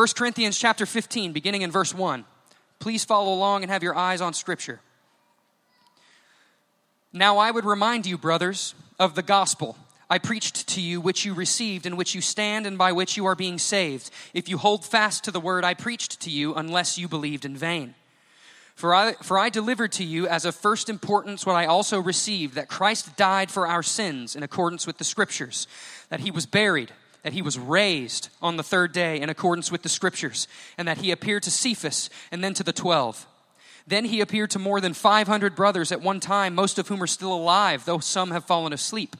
1 Corinthians chapter 15, beginning in verse 1. Please follow along and have your eyes on Scripture. Now I would remind you, brothers, of the gospel I preached to you, which you received, in which you stand, and by which you are being saved, if you hold fast to the word I preached to you, unless you believed in vain. For I, for I delivered to you as of first importance what I also received that Christ died for our sins in accordance with the Scriptures, that he was buried, that he was raised on the third day in accordance with the Scriptures, and that he appeared to Cephas and then to the twelve. Then he appeared to more than 500 brothers at one time, most of whom are still alive, though some have fallen asleep.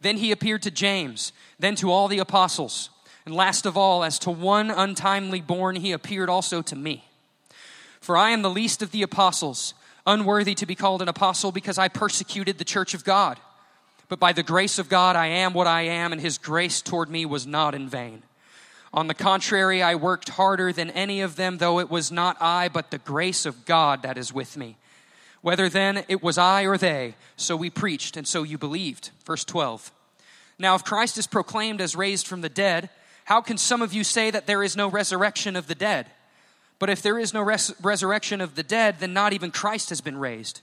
Then he appeared to James, then to all the apostles. And last of all, as to one untimely born, he appeared also to me. For I am the least of the apostles, unworthy to be called an apostle because I persecuted the church of God. But by the grace of God, I am what I am, and his grace toward me was not in vain. On the contrary, I worked harder than any of them, though it was not I, but the grace of God that is with me. Whether then it was I or they, so we preached, and so you believed. Verse 12. Now, if Christ is proclaimed as raised from the dead, how can some of you say that there is no resurrection of the dead? But if there is no res- resurrection of the dead, then not even Christ has been raised.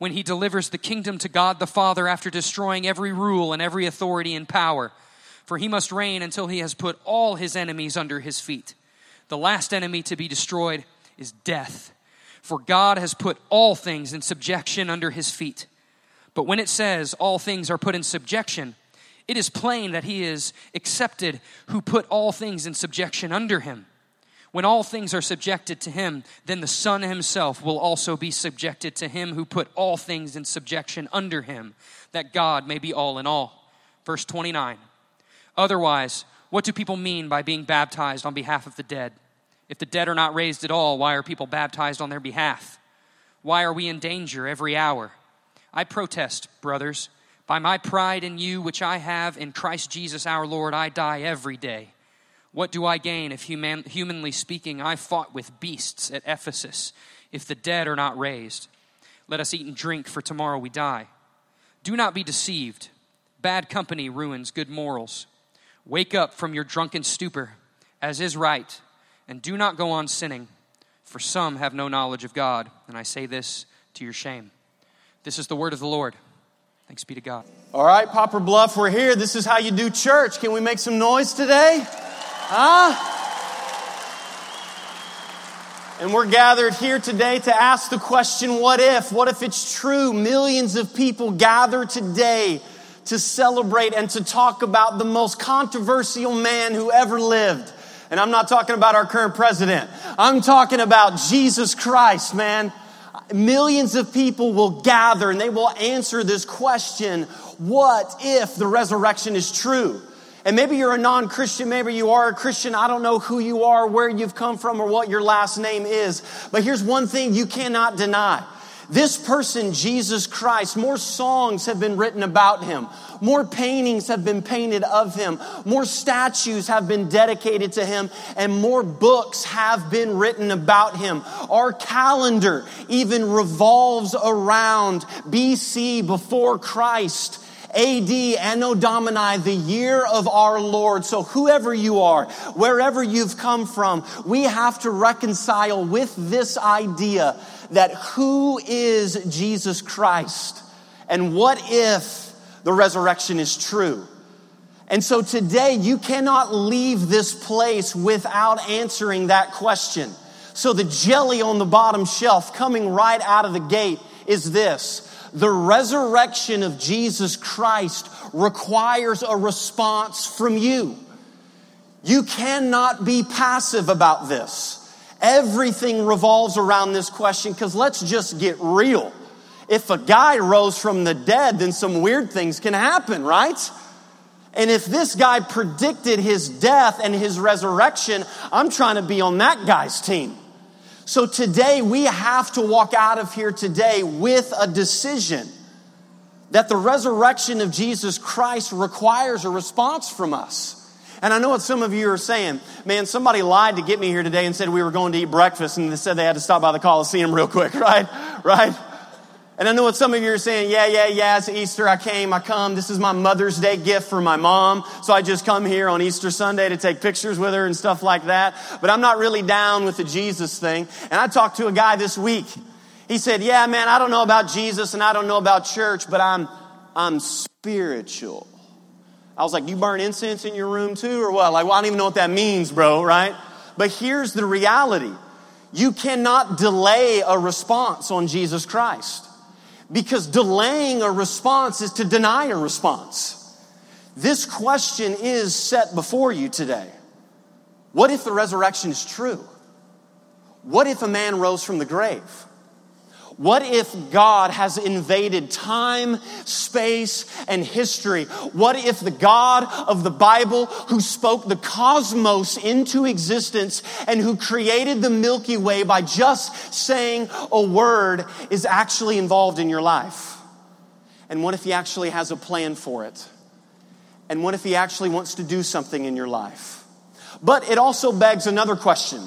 when he delivers the kingdom to God the Father after destroying every rule and every authority and power. For he must reign until he has put all his enemies under his feet. The last enemy to be destroyed is death. For God has put all things in subjection under his feet. But when it says all things are put in subjection, it is plain that he is accepted who put all things in subjection under him. When all things are subjected to him, then the Son himself will also be subjected to him who put all things in subjection under him, that God may be all in all. Verse 29. Otherwise, what do people mean by being baptized on behalf of the dead? If the dead are not raised at all, why are people baptized on their behalf? Why are we in danger every hour? I protest, brothers by my pride in you, which I have in Christ Jesus our Lord, I die every day. What do I gain if, human, humanly speaking, I fought with beasts at Ephesus, if the dead are not raised? Let us eat and drink, for tomorrow we die. Do not be deceived. Bad company ruins good morals. Wake up from your drunken stupor, as is right, and do not go on sinning, for some have no knowledge of God. And I say this to your shame. This is the word of the Lord. Thanks be to God. All right, Poplar Bluff, we're here. This is how you do church. Can we make some noise today? Huh? And we're gathered here today to ask the question what if? What if it's true? Millions of people gather today to celebrate and to talk about the most controversial man who ever lived. And I'm not talking about our current president. I'm talking about Jesus Christ, man millions of people will gather and they will answer this question what if the resurrection is true? And maybe you're a non Christian, maybe you are a Christian. I don't know who you are, where you've come from, or what your last name is. But here's one thing you cannot deny this person, Jesus Christ, more songs have been written about him. More paintings have been painted of him. More statues have been dedicated to him. And more books have been written about him. Our calendar even revolves around BC before Christ. AD, Anno Domini, the year of our Lord. So whoever you are, wherever you've come from, we have to reconcile with this idea that who is Jesus Christ? And what if the resurrection is true? And so today you cannot leave this place without answering that question. So the jelly on the bottom shelf coming right out of the gate is this. The resurrection of Jesus Christ requires a response from you. You cannot be passive about this. Everything revolves around this question because let's just get real. If a guy rose from the dead, then some weird things can happen, right? And if this guy predicted his death and his resurrection, I'm trying to be on that guy's team. So today we have to walk out of here today with a decision that the resurrection of Jesus Christ requires a response from us. And I know what some of you are saying. Man, somebody lied to get me here today and said we were going to eat breakfast and they said they had to stop by the Coliseum real quick, right? Right? And I know what some of you are saying. Yeah, yeah, yeah, it's Easter. I came, I come. This is my Mother's Day gift for my mom. So I just come here on Easter Sunday to take pictures with her and stuff like that. But I'm not really down with the Jesus thing. And I talked to a guy this week. He said, yeah, man, I don't know about Jesus and I don't know about church, but I'm, I'm spiritual. I was like, you burn incense in your room too, or what? Like, well, I don't even know what that means, bro, right? But here's the reality. You cannot delay a response on Jesus Christ. Because delaying a response is to deny a response. This question is set before you today. What if the resurrection is true? What if a man rose from the grave? What if God has invaded time, space, and history? What if the God of the Bible, who spoke the cosmos into existence and who created the Milky Way by just saying a word, is actually involved in your life? And what if He actually has a plan for it? And what if He actually wants to do something in your life? But it also begs another question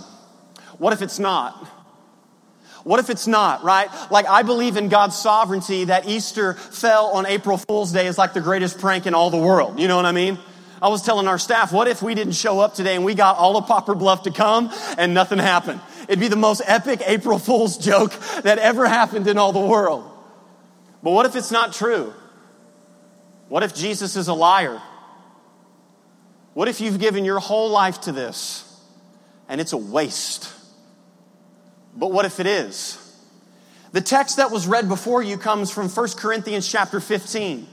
what if it's not? What if it's not, right? Like, I believe in God's sovereignty that Easter fell on April Fool's Day is like the greatest prank in all the world. You know what I mean? I was telling our staff, what if we didn't show up today and we got all of Poplar Bluff to come and nothing happened? It'd be the most epic April Fool's joke that ever happened in all the world. But what if it's not true? What if Jesus is a liar? What if you've given your whole life to this and it's a waste? But what if it is? The text that was read before you comes from 1 Corinthians chapter 15.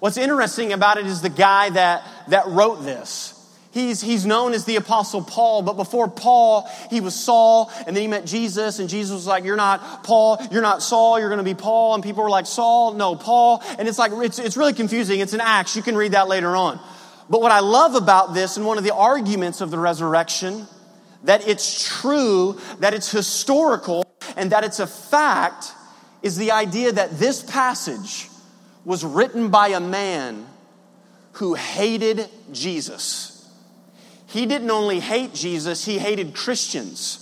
What's interesting about it is the guy that, that wrote this. He's, he's known as the Apostle Paul, but before Paul, he was Saul, and then he met Jesus, and Jesus was like, You're not Paul, you're not Saul, you're gonna be Paul. And people were like, Saul, no, Paul. And it's like, it's, it's really confusing. It's an Acts. You can read that later on. But what I love about this, and one of the arguments of the resurrection, that it's true, that it's historical, and that it's a fact is the idea that this passage was written by a man who hated Jesus. He didn't only hate Jesus, he hated Christians.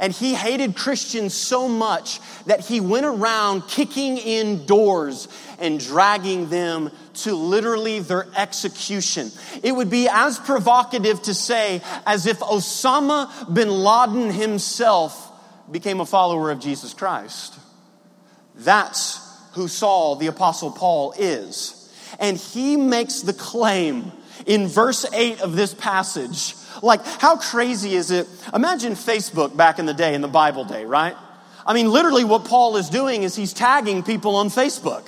And he hated Christians so much that he went around kicking in doors and dragging them to literally their execution. It would be as provocative to say as if Osama bin Laden himself became a follower of Jesus Christ. That's who Saul, the Apostle Paul, is. And he makes the claim in verse 8 of this passage like, how crazy is it? Imagine Facebook back in the day, in the Bible day, right? I mean, literally, what Paul is doing is he's tagging people on Facebook.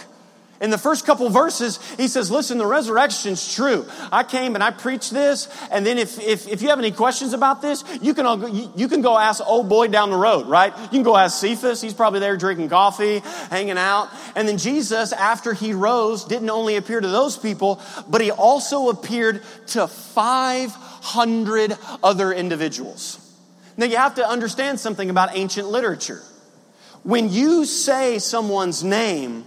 In the first couple verses, he says, listen, the resurrection's true. I came and I preached this. And then if, if, if you have any questions about this, you can, all, you, you can go ask old boy down the road, right? You can go ask Cephas. He's probably there drinking coffee, hanging out. And then Jesus, after he rose, didn't only appear to those people, but he also appeared to 500 other individuals. Now you have to understand something about ancient literature. When you say someone's name,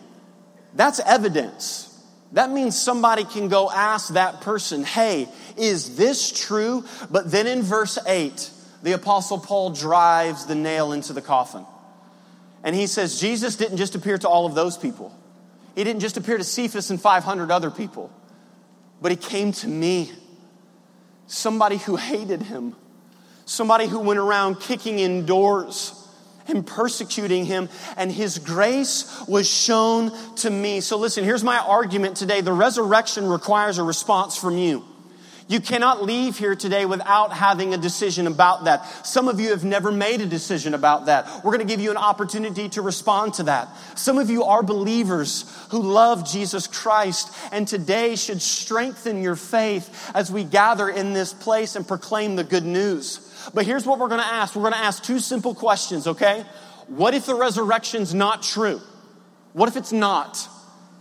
that's evidence. That means somebody can go ask that person, hey, is this true? But then in verse 8, the Apostle Paul drives the nail into the coffin. And he says, Jesus didn't just appear to all of those people, he didn't just appear to Cephas and 500 other people, but he came to me, somebody who hated him, somebody who went around kicking in doors and persecuting him, and his grace was shown to me. So, listen, here's my argument today the resurrection requires a response from you. You cannot leave here today without having a decision about that. Some of you have never made a decision about that. We're going to give you an opportunity to respond to that. Some of you are believers who love Jesus Christ and today should strengthen your faith as we gather in this place and proclaim the good news. But here's what we're going to ask. We're going to ask two simple questions, okay? What if the resurrection's not true? What if it's not?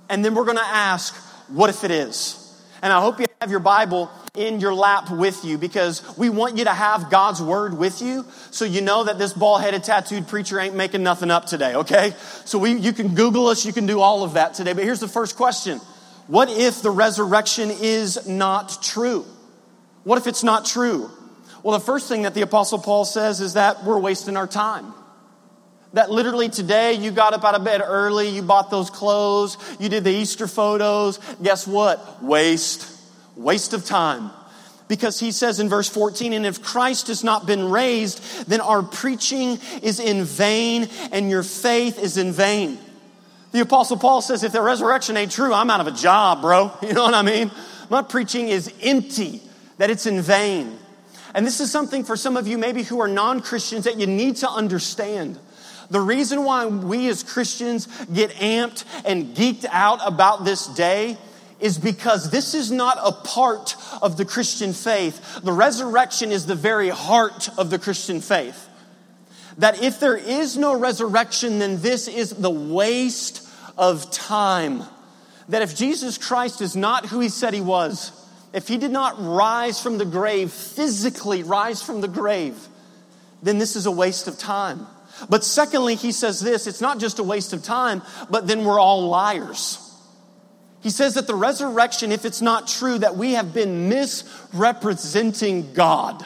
And then we're going to ask, what if it is? And I hope you have your Bible in your lap with you because we want you to have God's word with you so you know that this bald headed tattooed preacher ain't making nothing up today, okay? So we, you can Google us, you can do all of that today. But here's the first question What if the resurrection is not true? What if it's not true? Well, the first thing that the Apostle Paul says is that we're wasting our time. That literally today you got up out of bed early, you bought those clothes, you did the Easter photos. Guess what? Waste. Waste of time. Because he says in verse 14, and if Christ has not been raised, then our preaching is in vain and your faith is in vain. The apostle Paul says, if the resurrection ain't true, I'm out of a job, bro. You know what I mean? My preaching is empty, that it's in vain. And this is something for some of you maybe who are non-Christians that you need to understand. The reason why we as Christians get amped and geeked out about this day is because this is not a part of the Christian faith. The resurrection is the very heart of the Christian faith. That if there is no resurrection, then this is the waste of time. That if Jesus Christ is not who he said he was, if he did not rise from the grave, physically rise from the grave, then this is a waste of time. But secondly, he says this it's not just a waste of time, but then we're all liars. He says that the resurrection, if it's not true, that we have been misrepresenting God.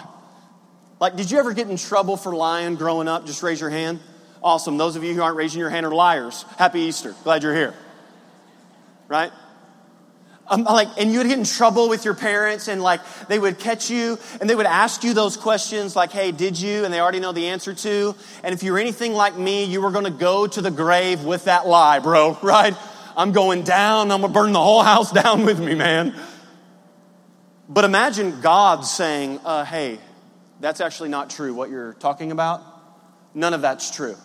Like, did you ever get in trouble for lying growing up? Just raise your hand. Awesome. Those of you who aren't raising your hand are liars. Happy Easter. Glad you're here. Right? Um, like, and you would get in trouble with your parents, and like they would catch you, and they would ask you those questions, like, "Hey, did you?" And they already know the answer to. And if you're anything like me, you were going to go to the grave with that lie, bro. Right? I'm going down. I'm to burn the whole house down with me, man. But imagine God saying, uh, "Hey, that's actually not true. What you're talking about, none of that's true."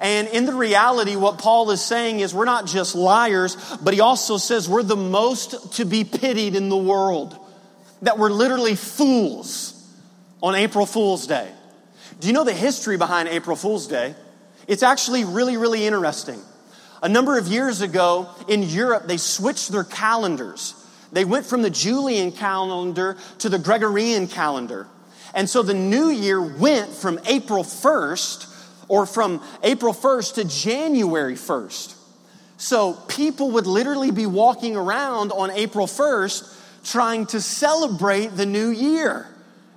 And in the reality, what Paul is saying is we're not just liars, but he also says we're the most to be pitied in the world. That we're literally fools on April Fool's Day. Do you know the history behind April Fool's Day? It's actually really, really interesting. A number of years ago in Europe, they switched their calendars. They went from the Julian calendar to the Gregorian calendar. And so the new year went from April 1st or from April 1st to January 1st. So people would literally be walking around on April 1st trying to celebrate the new year.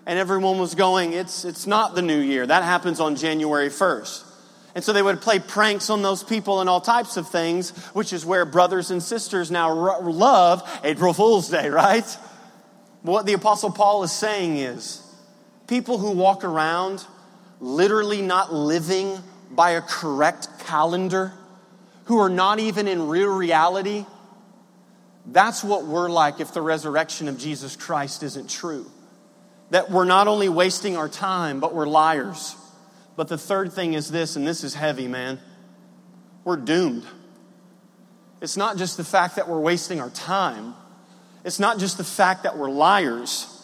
And everyone was going, it's, it's not the new year. That happens on January 1st. And so they would play pranks on those people and all types of things, which is where brothers and sisters now love April Fool's Day, right? What the Apostle Paul is saying is people who walk around literally not living by a correct calendar, who are not even in real reality, that's what we're like if the resurrection of Jesus Christ isn't true. That we're not only wasting our time, but we're liars. But the third thing is this, and this is heavy, man. We're doomed. It's not just the fact that we're wasting our time, it's not just the fact that we're liars.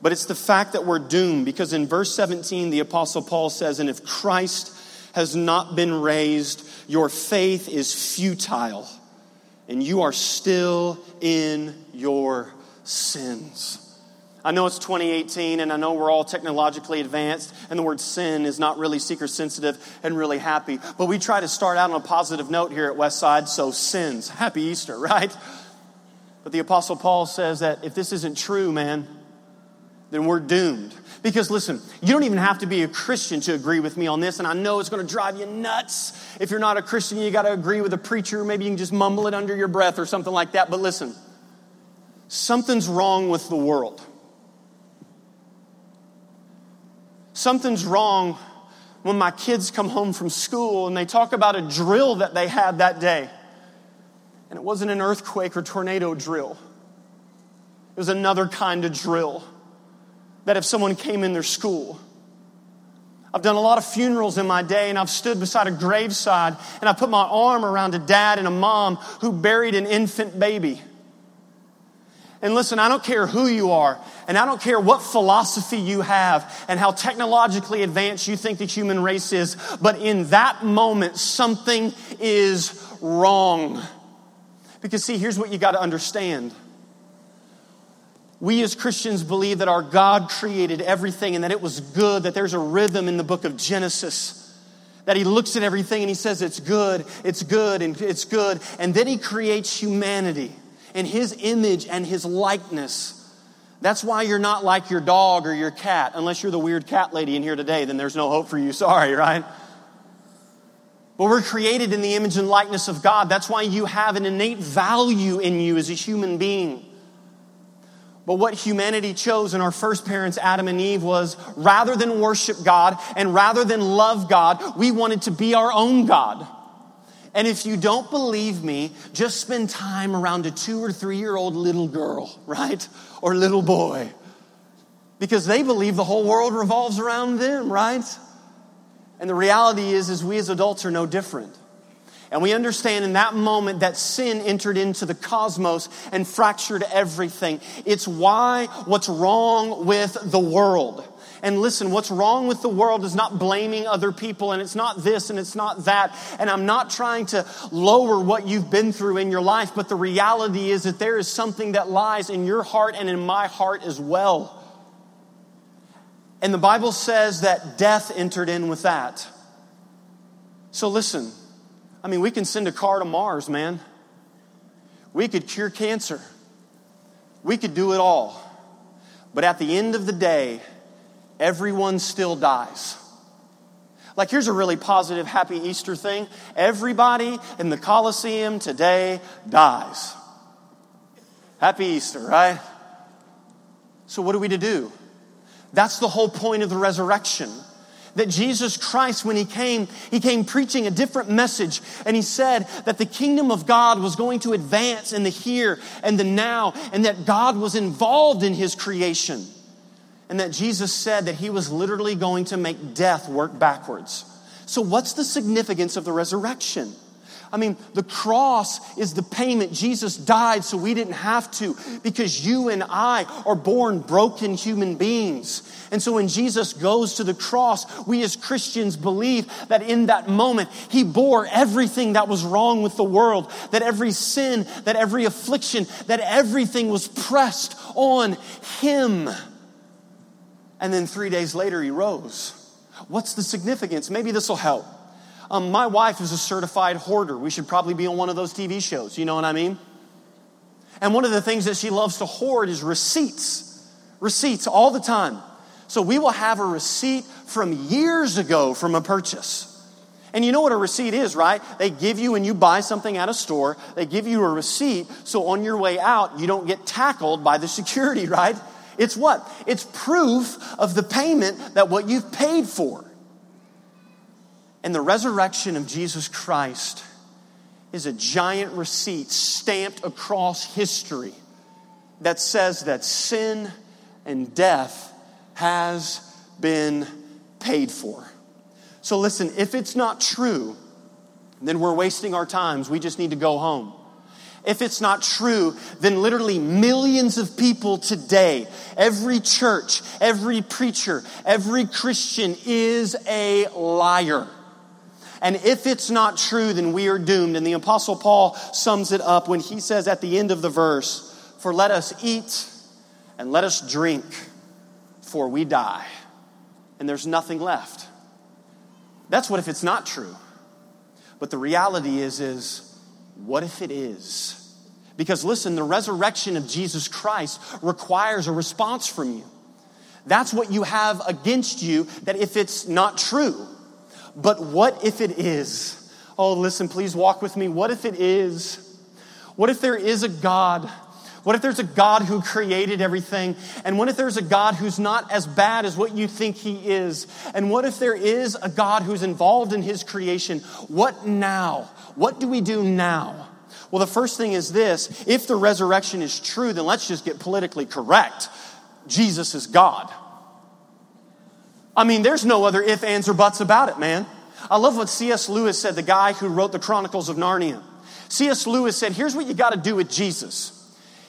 But it's the fact that we're doomed because in verse 17, the Apostle Paul says, And if Christ has not been raised, your faith is futile and you are still in your sins. I know it's 2018 and I know we're all technologically advanced and the word sin is not really seeker sensitive and really happy. But we try to start out on a positive note here at Westside, so sins. Happy Easter, right? But the Apostle Paul says that if this isn't true, man, then we're doomed. Because listen, you don't even have to be a Christian to agree with me on this, and I know it's to drive you nuts. If you're not a Christian, you got to agree with a preacher. Maybe you can just mumble it under your breath or something like that. But listen, something's wrong with the world. Something's wrong when my kids come home from school and they talk about a drill that they had that day. And it wasn't an earthquake or tornado drill. It was another kind of drill that if someone came in their school, I've done a lot of funerals in my day, and I've stood beside a graveside and I put my arm around a dad and a mom who buried an infant baby. And listen, I don't care who you are, and I don't care what philosophy you have and how technologically advanced you think the human race is, but in that moment, something is wrong. Because, see, here's what you got to understand. We as Christians believe that our God created everything and that it was good, that there's a rhythm in the book of Genesis. That he looks at everything and he says, It's good, it's good, and it's good. And then he creates humanity in his image and his likeness. That's why you're not like your dog or your cat, unless you're the weird cat lady in here today, then there's no hope for you. Sorry, right? But we're created in the image and likeness of God. That's why you have an innate value in you as a human being. But what humanity chose in our first parents, Adam and Eve, was rather than worship God and rather than love God, we wanted to be our own God. And if you don't believe me, just spend time around a two or three year old little girl, right? Or little boy. Because they believe the whole world revolves around them, right? And the reality is, is we as adults are no different. And we understand in that moment that sin entered into the cosmos and fractured everything. It's why what's wrong with the world. And listen, what's wrong with the world is not blaming other people, and it's not this and it's not that. And I'm not trying to lower what you've been through in your life, but the reality is that there is something that lies in your heart and in my heart as well. And the Bible says that death entered in with that. So listen, I mean, we can send a car to Mars, man. We could cure cancer. We could do it all. But at the end of the day, everyone still dies. Like, here's a really positive, happy Easter thing everybody in the Colosseum today dies. Happy Easter, right? So, what are we to do? That's the whole point of the resurrection. That Jesus Christ, when He came, He came preaching a different message. And He said that the kingdom of God was going to advance in the here and the now, and that God was involved in His creation. And that Jesus said that He was literally going to make death work backwards. So, what's the significance of the resurrection? I mean, the cross is the payment. Jesus died so we didn't have to because you and I are born broken human beings. And so when Jesus goes to the cross, we as Christians believe that in that moment, He bore everything that was wrong with the world, that every sin, that every affliction, that everything was pressed on Him. And then three days later, He rose. What's the significance? Maybe this will help. Um, my wife is a certified hoarder. We should probably be on one of those TV shows. You know what I mean? And one of the things that she loves to hoard is receipts. Receipts all the time. So we will have a receipt from years ago from a purchase. And you know what a receipt is, right? They give you when you buy something at a store, they give you a receipt so on your way out you don't get tackled by the security, right? It's what? It's proof of the payment that what you've paid for. And the resurrection of Jesus Christ is a giant receipt stamped across history that says that sin and death has been paid for. So listen, if it's not true, then we're wasting our times. We just need to go home. If it's not true, then literally millions of people today, every church, every preacher, every Christian is a liar. And if it's not true, then we are doomed. And the Apostle Paul sums it up when he says at the end of the verse, For let us eat and let us drink, for we die. And there's nothing left. That's what if it's not true. But the reality is, is what if it is? Because listen, the resurrection of Jesus Christ requires a response from you. That's what you have against you, that if it's not true, but what if it is? Oh, listen, please walk with me. What if it is? What if there is a God? What if there's a God who created everything? And what if there's a God who's not as bad as what you think he is? And what if there is a God who's involved in his creation? What now? What do we do now? Well, the first thing is this if the resurrection is true, then let's just get politically correct. Jesus is God. I mean, there's no other if, ands, or buts about it, man. I love what C.S. Lewis said, the guy who wrote the Chronicles of Narnia. C.S. Lewis said, here's what you got to do with Jesus.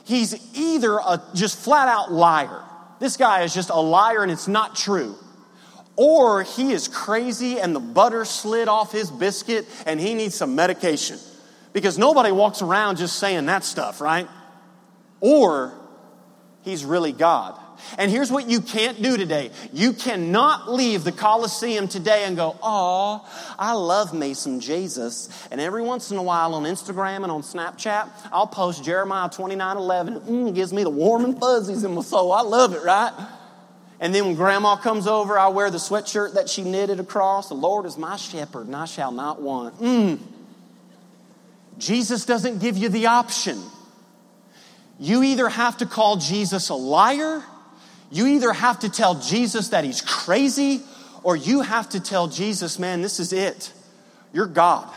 He's either a just flat out liar. This guy is just a liar and it's not true. Or he is crazy and the butter slid off his biscuit and he needs some medication. Because nobody walks around just saying that stuff, right? Or he's really God. And here's what you can't do today. You cannot leave the Coliseum today and go, Oh, I love me some Jesus. And every once in a while on Instagram and on Snapchat, I'll post Jeremiah 29 11. Mm, gives me the warm and fuzzies in my soul. I love it, right? And then when grandma comes over, I wear the sweatshirt that she knitted across. The Lord is my shepherd, and I shall not want. Mm. Jesus doesn't give you the option. You either have to call Jesus a liar you either have to tell Jesus that he's crazy, or you have to tell Jesus, man, this is it. You're God.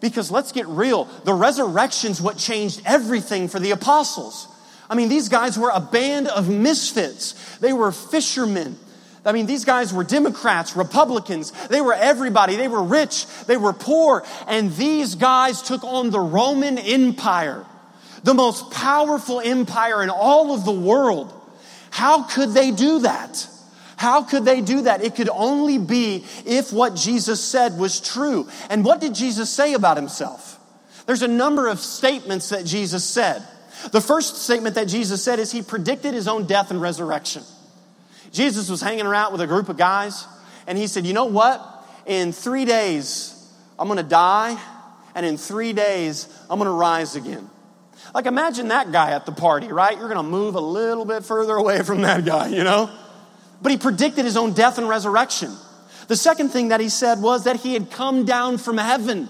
Because let's get real, the resurrection's what changed everything for the apostles. I mean, these guys were a band of misfits. They were fishermen. I mean, these guys were Democrats, Republicans. They were everybody. They were rich. They were poor. And these guys took on the Roman Empire, the most powerful empire in all of the world. How could they do that? How could they do that? It could only be if what Jesus said was true. And what did Jesus say about himself? There's a number of statements that Jesus said. The first statement that Jesus said is he predicted his own death and resurrection. Jesus was hanging around with a group of guys, and he said, You know what? In three days, I'm gonna die, and in three days, I'm gonna rise again. Like, imagine that guy at the party, right? You're to move a little bit further away from that guy, you know? But he predicted his own death and resurrection. The second thing that he said was that he had come down from heaven.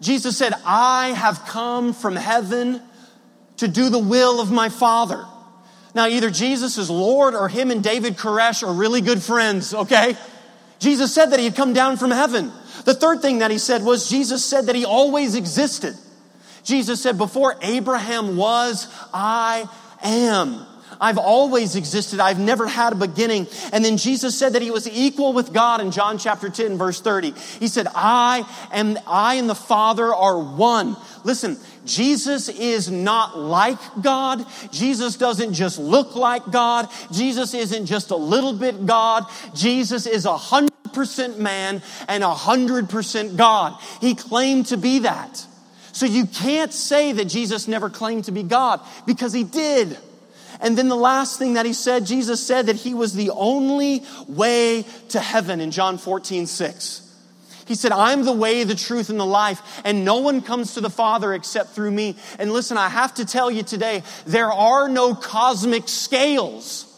Jesus said, I have come from heaven to do the will of my Father. Now, either Jesus is Lord or him and David Koresh are really good friends, okay? Jesus said that he had come down from heaven. The third thing that he said was Jesus said that he always existed. Jesus said, Before Abraham was, I am. I've always existed. I've never had a beginning. And then Jesus said that he was equal with God in John chapter 10 verse 30. He said, I and I and the Father are one. Listen, Jesus is not like God. Jesus doesn't just look like God. Jesus isn't just a little bit God. Jesus is a hundred percent man and a hundred percent God. He claimed to be that. So you can't say that Jesus never claimed to be God because he did. And then the last thing that he said, Jesus said that he was the only way to heaven in John 14, 6. He said, I'm the way, the truth, and the life, and no one comes to the Father except through me. And listen, I have to tell you today, there are no cosmic scales.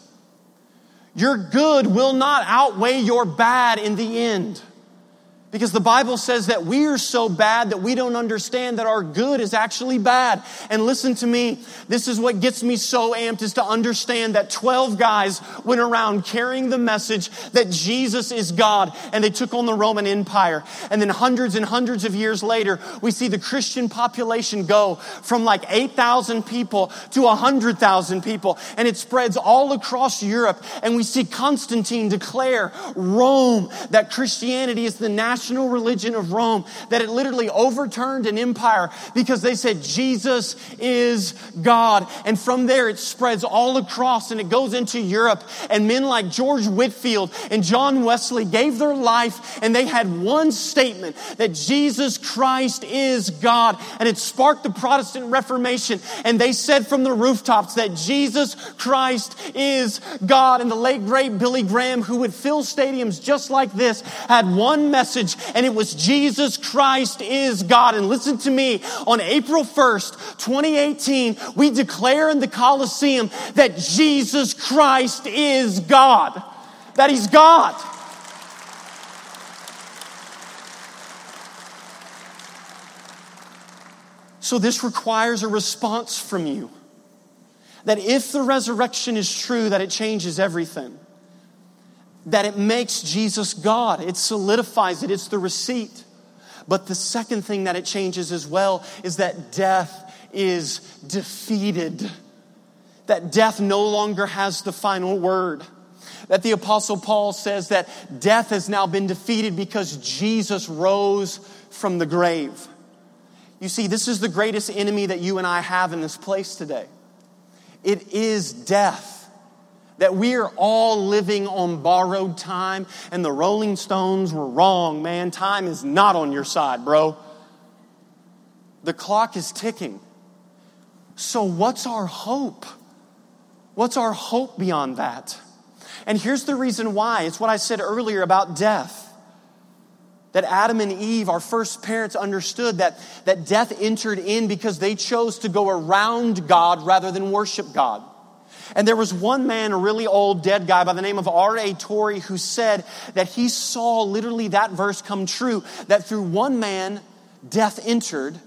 Your good will not outweigh your bad in the end. Because the Bible says that we are so bad that we don't understand that our good is actually bad. And listen to me, this is what gets me so amped is to understand that 12 guys went around carrying the message that Jesus is God and they took on the Roman Empire. And then hundreds and hundreds of years later, we see the Christian population go from like 8,000 people to 100,000 people and it spreads all across Europe. And we see Constantine declare Rome that Christianity is the national national religion of Rome that it literally overturned an empire because they said Jesus is God. And from there it spreads all across and it goes into Europe. And men like George Whitefield and John Wesley gave their life and they had one statement that Jesus Christ is God. And it sparked the Protestant Reformation. And they said from the rooftops that Jesus Christ is God. And the late great Billy Graham, who would fill stadiums just like this, had one message message, and it was Jesus Christ is God. And listen to me, on April 1st, 2018, we declare in the Coliseum that Jesus Christ is God. That He's God. So this requires a response from you. That if the resurrection is true, that it changes everything that it makes Jesus God. It solidifies it. It's the receipt. But the second thing that it changes as well is that death is defeated. That death no longer has the final word. That the Apostle Paul says that death has now been defeated because Jesus rose from the grave. You see, this is the greatest enemy that you and I have in this place today. It is death. That we are all living on borrowed time, and the Rolling Stones were wrong, man. Time is not on your side, bro. The clock is ticking. So, what's our hope? What's our hope beyond that? And here's the reason why it's what I said earlier about death. That Adam and Eve, our first parents, understood that, that death entered in because they chose to go around God rather than worship God. And there was one man, a really old dead guy by the name of R.A. Torrey, who said that he saw literally that verse come true that through one man, death entered,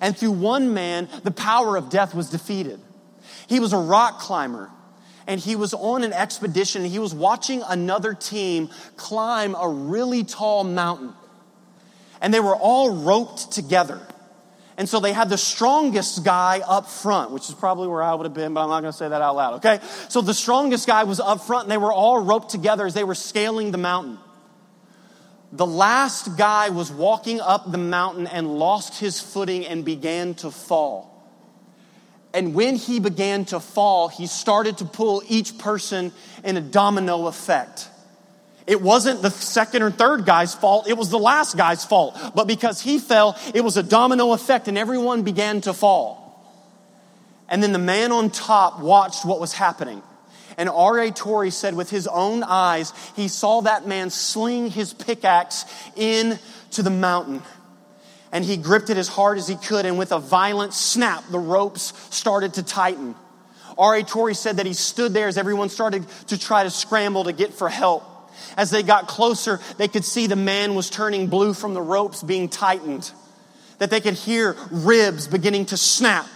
and through one man, the power of death was defeated. He was a rock climber, and he was on an expedition, and he was watching another team climb a really tall mountain. And they were all roped together. And so they had the strongest guy up front, which is probably where I would have been, but I'm not going to say that out loud, okay? So the strongest guy was up front, and they were all roped together as they were scaling the mountain. The last guy was walking up the mountain and lost his footing and began to fall. And when he began to fall, he started to pull each person in a domino effect. It wasn't the second or third guy's fault, it was the last guy's fault. But because he fell, it was a domino effect and everyone began to fall. And then the man on top watched what was happening. And R.A. Torrey said, with his own eyes, he saw that man sling his pickaxe into the mountain. And he gripped it as hard as he could, and with a violent snap, the ropes started to tighten. R.A. Torrey said that he stood there as everyone started to try to scramble to get for help. As they got closer, they could see the man was turning blue from the ropes being tightened, that they could hear ribs beginning to snap.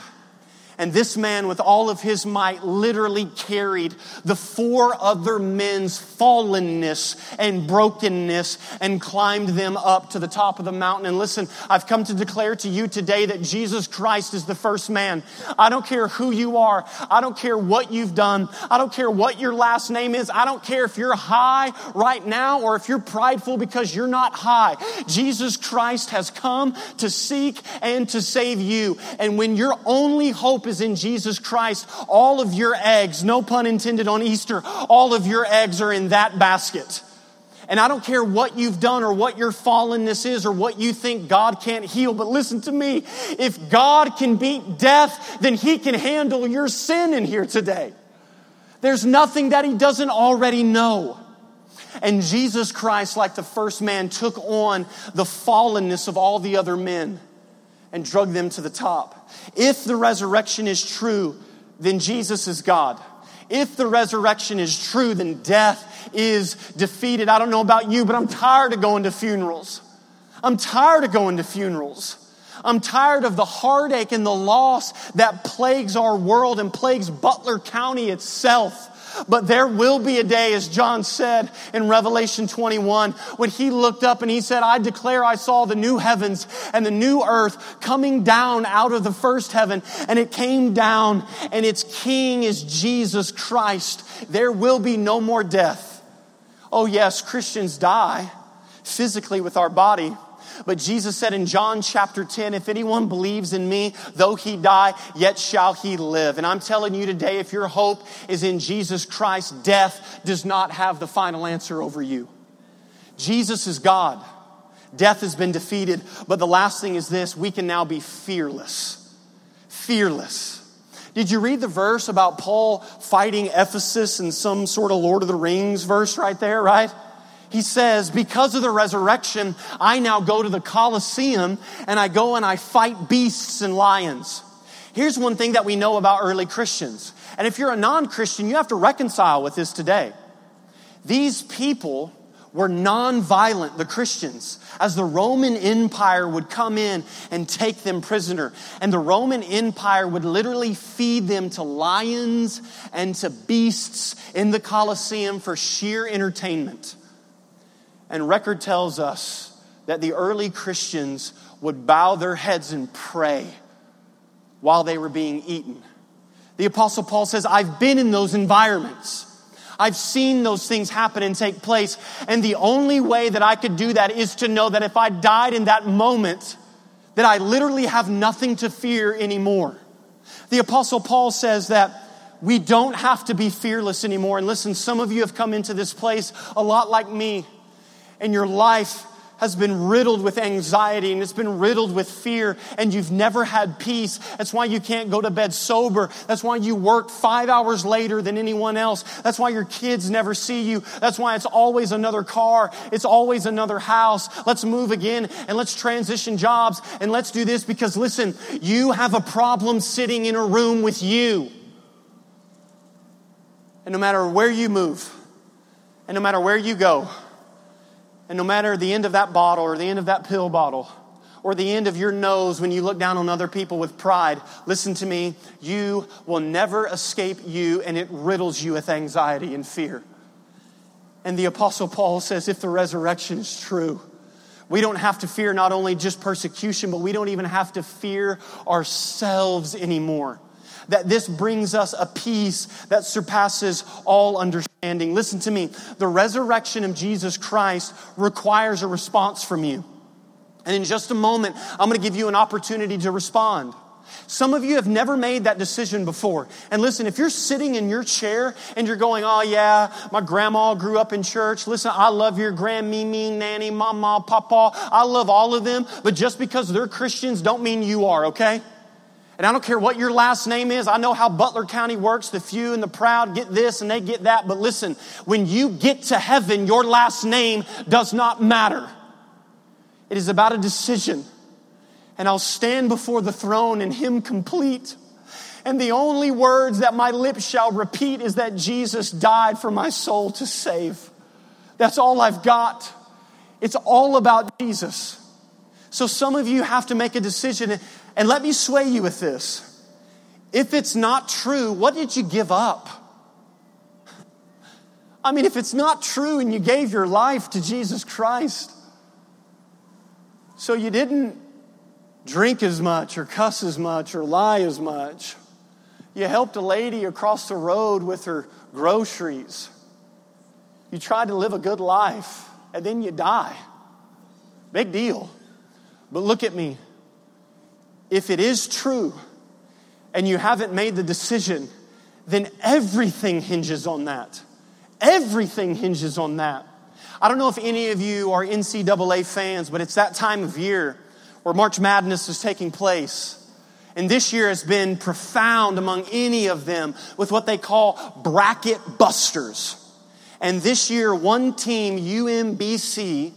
And this man, with all of his might, literally carried the four other men's fallenness and brokenness and climbed them up to the top of the mountain. And listen, I've come to declare to you today that Jesus Christ is the first man. I don't care who you are. I don't care what you've done. I don't care what your last name is. I don't care if you're high right now or if you're prideful because you're not high. Jesus Christ has come to seek and to save you. And when your only hope hope is in Jesus Christ, all of your eggs, no pun intended on Easter, all of your eggs are in that basket. And I don't care what you've done or what your fallenness is or what you think God can't heal, but listen to me. If God can beat death, then He can handle your sin in here today. There's nothing that He doesn't already know. And Jesus Christ, like the first man, took on the fallenness of all the other men and drug them to the top. If the resurrection is true, then Jesus is God. If the resurrection is true, then death is defeated. I don't know about you, but I'm tired of going to funerals. I'm tired of going to funerals. I'm tired of the heartache and the loss that plagues our world and plagues Butler County itself. But there will be a day, as John said in Revelation 21, when he looked up and he said, I declare I saw the new heavens and the new earth coming down out of the first heaven. And it came down and its king is Jesus Christ. There will be no more death. Oh yes, Christians die physically with our body, but Jesus said in John chapter 10, if anyone believes in me, though he die, yet shall he live. And I'm telling you today, if your hope is in Jesus Christ, death does not have the final answer over you. Jesus is God. Death has been defeated. But the last thing is this we can now be fearless. Fearless. Did you read the verse about Paul fighting Ephesus in some sort of Lord of the Rings verse right there, right? He says, Because of the resurrection, I now go to the Colosseum and I go and I fight beasts and lions. Here's one thing that we know about early Christians. And if you're a non Christian, you have to reconcile with this today. These people were non-violent, the Christians, as the Roman Empire would come in and take them prisoner. And the Roman Empire would literally feed them to lions and to beasts in the Colosseum for sheer entertainment. And record tells us that the early Christians would bow their heads and pray while they were being eaten. The Apostle Paul says, I've been in those environments. I've seen those things happen and take place. And the only way that I could do that is to know that if I died in that moment, that I literally have nothing to fear anymore. The Apostle Paul says that we don't have to be fearless anymore. And listen, some of you have come into this place a lot like me, and your life has been riddled with anxiety and it's been riddled with fear and you've never had peace. That's why you can't go to bed sober. That's why you work five hours later than anyone else. That's why your kids never see you. That's why it's always another car. It's always another house. Let's move again and let's transition jobs and let's do this because listen, you have a problem sitting in a room with you. And no matter where you move, and no matter where you go, and no matter the end of that bottle or the end of that pill bottle or the end of your nose when you look down on other people with pride, listen to me, you will never escape you and it riddles you with anxiety and fear. And the Apostle Paul says if the resurrection is true, we don't have to fear not only just persecution, but we don't even have to fear ourselves anymore that this brings us a peace that surpasses all understanding. Listen to me. The resurrection of Jesus Christ requires a response from you. And in just a moment, I'm going to give you an opportunity to respond. Some of you have never made that decision before. And listen, if you're sitting in your chair and you're going, oh yeah, my grandma grew up in church. Listen, I love your grandmimi, nanny, mama, papa. I love all of them. But just because they're Christians don't mean you are, okay? And I don't care what your last name is. I know how Butler County works. The few and the proud get this and they get that. But listen, when you get to heaven, your last name does not matter. It is about a decision. And I'll stand before the throne and Him complete. And the only words that my lips shall repeat is that Jesus died for my soul to save. That's all I've got. It's all about Jesus. So some of you have to make a decision. And let me sway you with this. If it's not true, what did you give up? I mean, if it's not true and you gave your life to Jesus Christ, so you didn't drink as much or cuss as much or lie as much, you helped a lady across the road with her groceries, you tried to live a good life, and then you die. Big deal. But look at me if it is true and you haven't made the decision, then everything hinges on that. Everything hinges on that. I don't know if any of you are NCAA fans, but it's that time of year where March Madness is taking place. And this year has been profound among any of them with what they call bracket busters. And this year, one team, UMBC,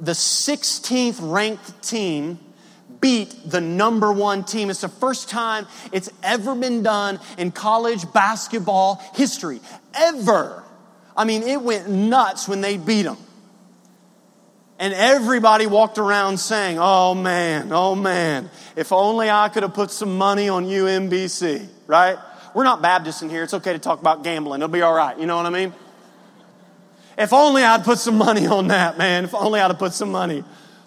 the 16th ranked team, beat the number one team. It's the first time it's ever been done in college basketball history. Ever. I mean, it went nuts when they beat them. And everybody walked around saying, Oh man, oh man, if only I could have put some money on UMBC, right? We're not Baptists in here. It's okay to talk about gambling. It'll be all right. You know what I mean? If only I'd put some money on that, man. If only I'd have put some money.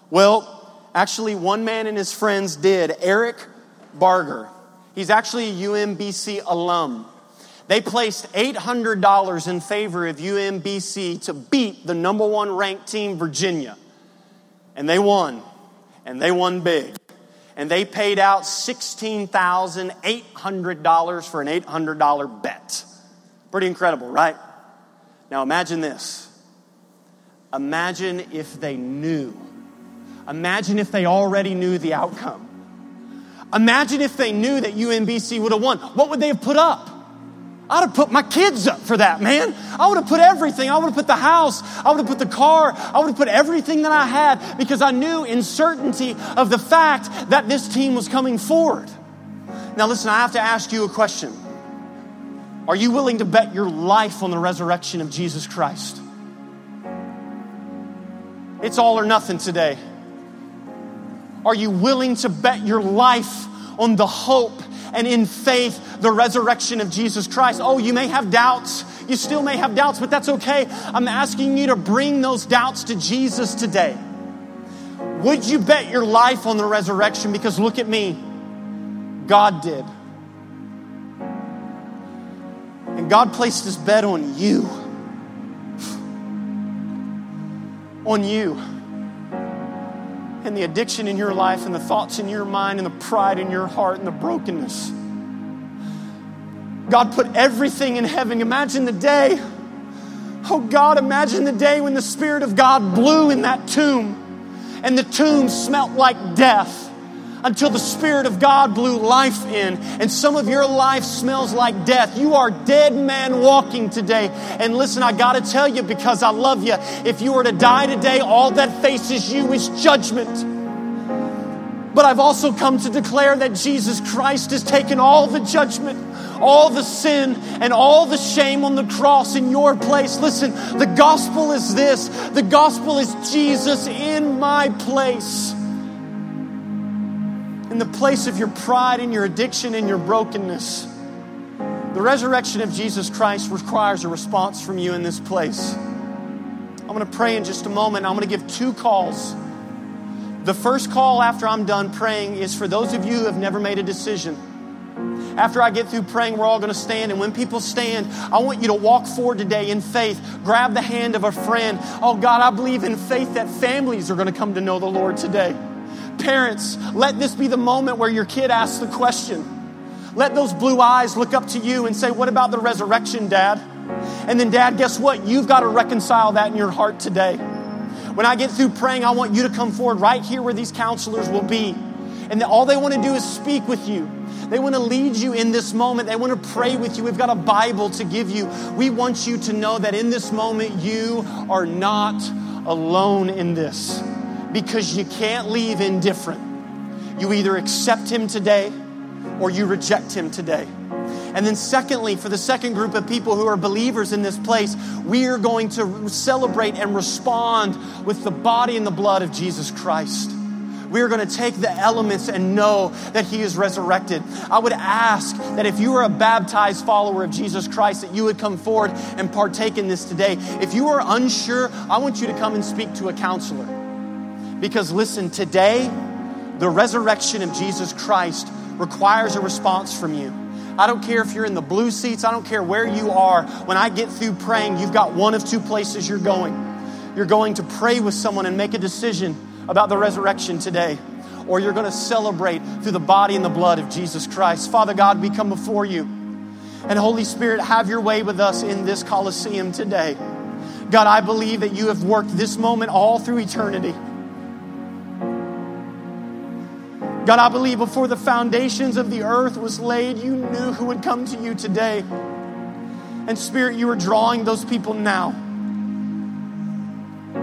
Well, Actually, one man and his friends did. Eric Barger. He's actually a UMBC alum. They placed $800 in favor of UMBC to beat the number one ranked team, Virginia. And they won. And they won big. And they paid out $16,800 for an $800 bet. Pretty incredible, right? Now imagine this. Imagine if they knew Imagine if they already knew the outcome. Imagine if they knew that UMBC would have won. What would they have put up? I'd have put my kids up for that, man. I would have put everything. I would have put the house. I would have put the car. I would have put everything that I had because I knew in certainty of the fact that this team was coming forward. Now, listen, I have to ask you a question. Are you willing to bet your life on the resurrection of Jesus Christ? It's all or nothing today. Are you willing to bet your life on the hope and in faith the resurrection of Jesus Christ? Oh, you may have doubts. You still may have doubts, but that's okay. I'm asking you to bring those doubts to Jesus today. Would you bet your life on the resurrection? Because look at me. God did. And God placed his bet on you. On you. And the addiction in your life, and the thoughts in your mind, and the pride in your heart, and the brokenness. God put everything in heaven. Imagine the day. Oh God, imagine the day when the Spirit of God blew in that tomb and the tomb smelt like death until the Spirit of God blew life in. And some of your life smells like death. You are dead man walking today. And listen, I got to tell you because I love you. If you were to die today, all that faces you is judgment. But I've also come to declare that Jesus Christ has taken all the judgment, all the sin, and all the shame on the cross in your place. Listen, the gospel is this the gospel is Jesus in my place. In the place of your pride and your addiction and your brokenness. The resurrection of Jesus Christ requires a response from you in this place. I'm going to pray in just a moment. I'm going to give two calls. The first call after I'm done praying is for those of you who have never made a decision. After I get through praying, we're all going to stand. And when people stand, I want you to walk forward today in faith. Grab the hand of a friend. Oh, God, I believe in faith that families are going to come to know the Lord today. Parents, let this be the moment where your kid asks the question. Let those blue eyes look up to you and say, What about the resurrection, Dad? And then, Dad, guess what? You've got to reconcile that in your heart today. When I get through praying, I want you to come forward right here where these counselors will be. And all they want to do is speak with you. They want to lead you in this moment. They want to pray with you. We've got a Bible to give you. We want you to know that in this moment, you are not alone in this because you can't leave indifferent. You either accept Him today or you reject Him today. And then, secondly, for the second group of people who are believers in this place, we are going to celebrate and respond with the body and the blood of Jesus Christ. We are going to take the elements and know that He is resurrected. I would ask that if you are a baptized follower of Jesus Christ, that you would come forward and partake in this today. If you are unsure, I want you to come and speak to a counselor. Because listen, today, the resurrection of Jesus Christ requires a response from you. I don't care if you're in the blue seats, I don't care where you are. When I get through praying, you've got one of two places you're going. You're going to pray with someone and make a decision about the resurrection today, or you're going to celebrate through the body and the blood of Jesus Christ. Father God, we come before you. And Holy Spirit, have your way with us in this Coliseum today. God, I believe that you have worked this moment all through eternity. God, I believe before the foundations of the earth was laid, you knew who would come to you today. And Spirit, you are drawing those people now.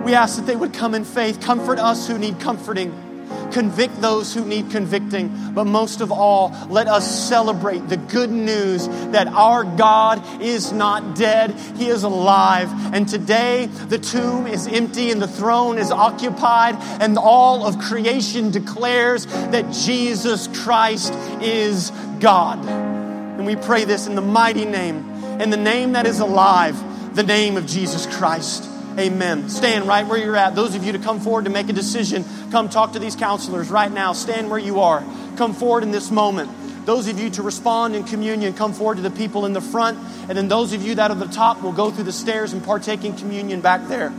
We ask that they would come in faith, comfort us who need comforting, convict those who need convicting, but most of all, let us celebrate the good news that our God is not dead, He is alive. And today, the tomb is empty and the throne is occupied, and all of creation declares that Jesus Christ is God. And we pray this in the mighty name, in the name that is alive, the name of Jesus Christ. Amen. Stand right where you're at. Those of you to come forward to make a decision, come talk to these counselors right now. Stand where you are. Come forward in this moment. Those of you to respond in communion, come forward to the people in the front. And then those of you that are the top will go through the stairs and partake in communion back there.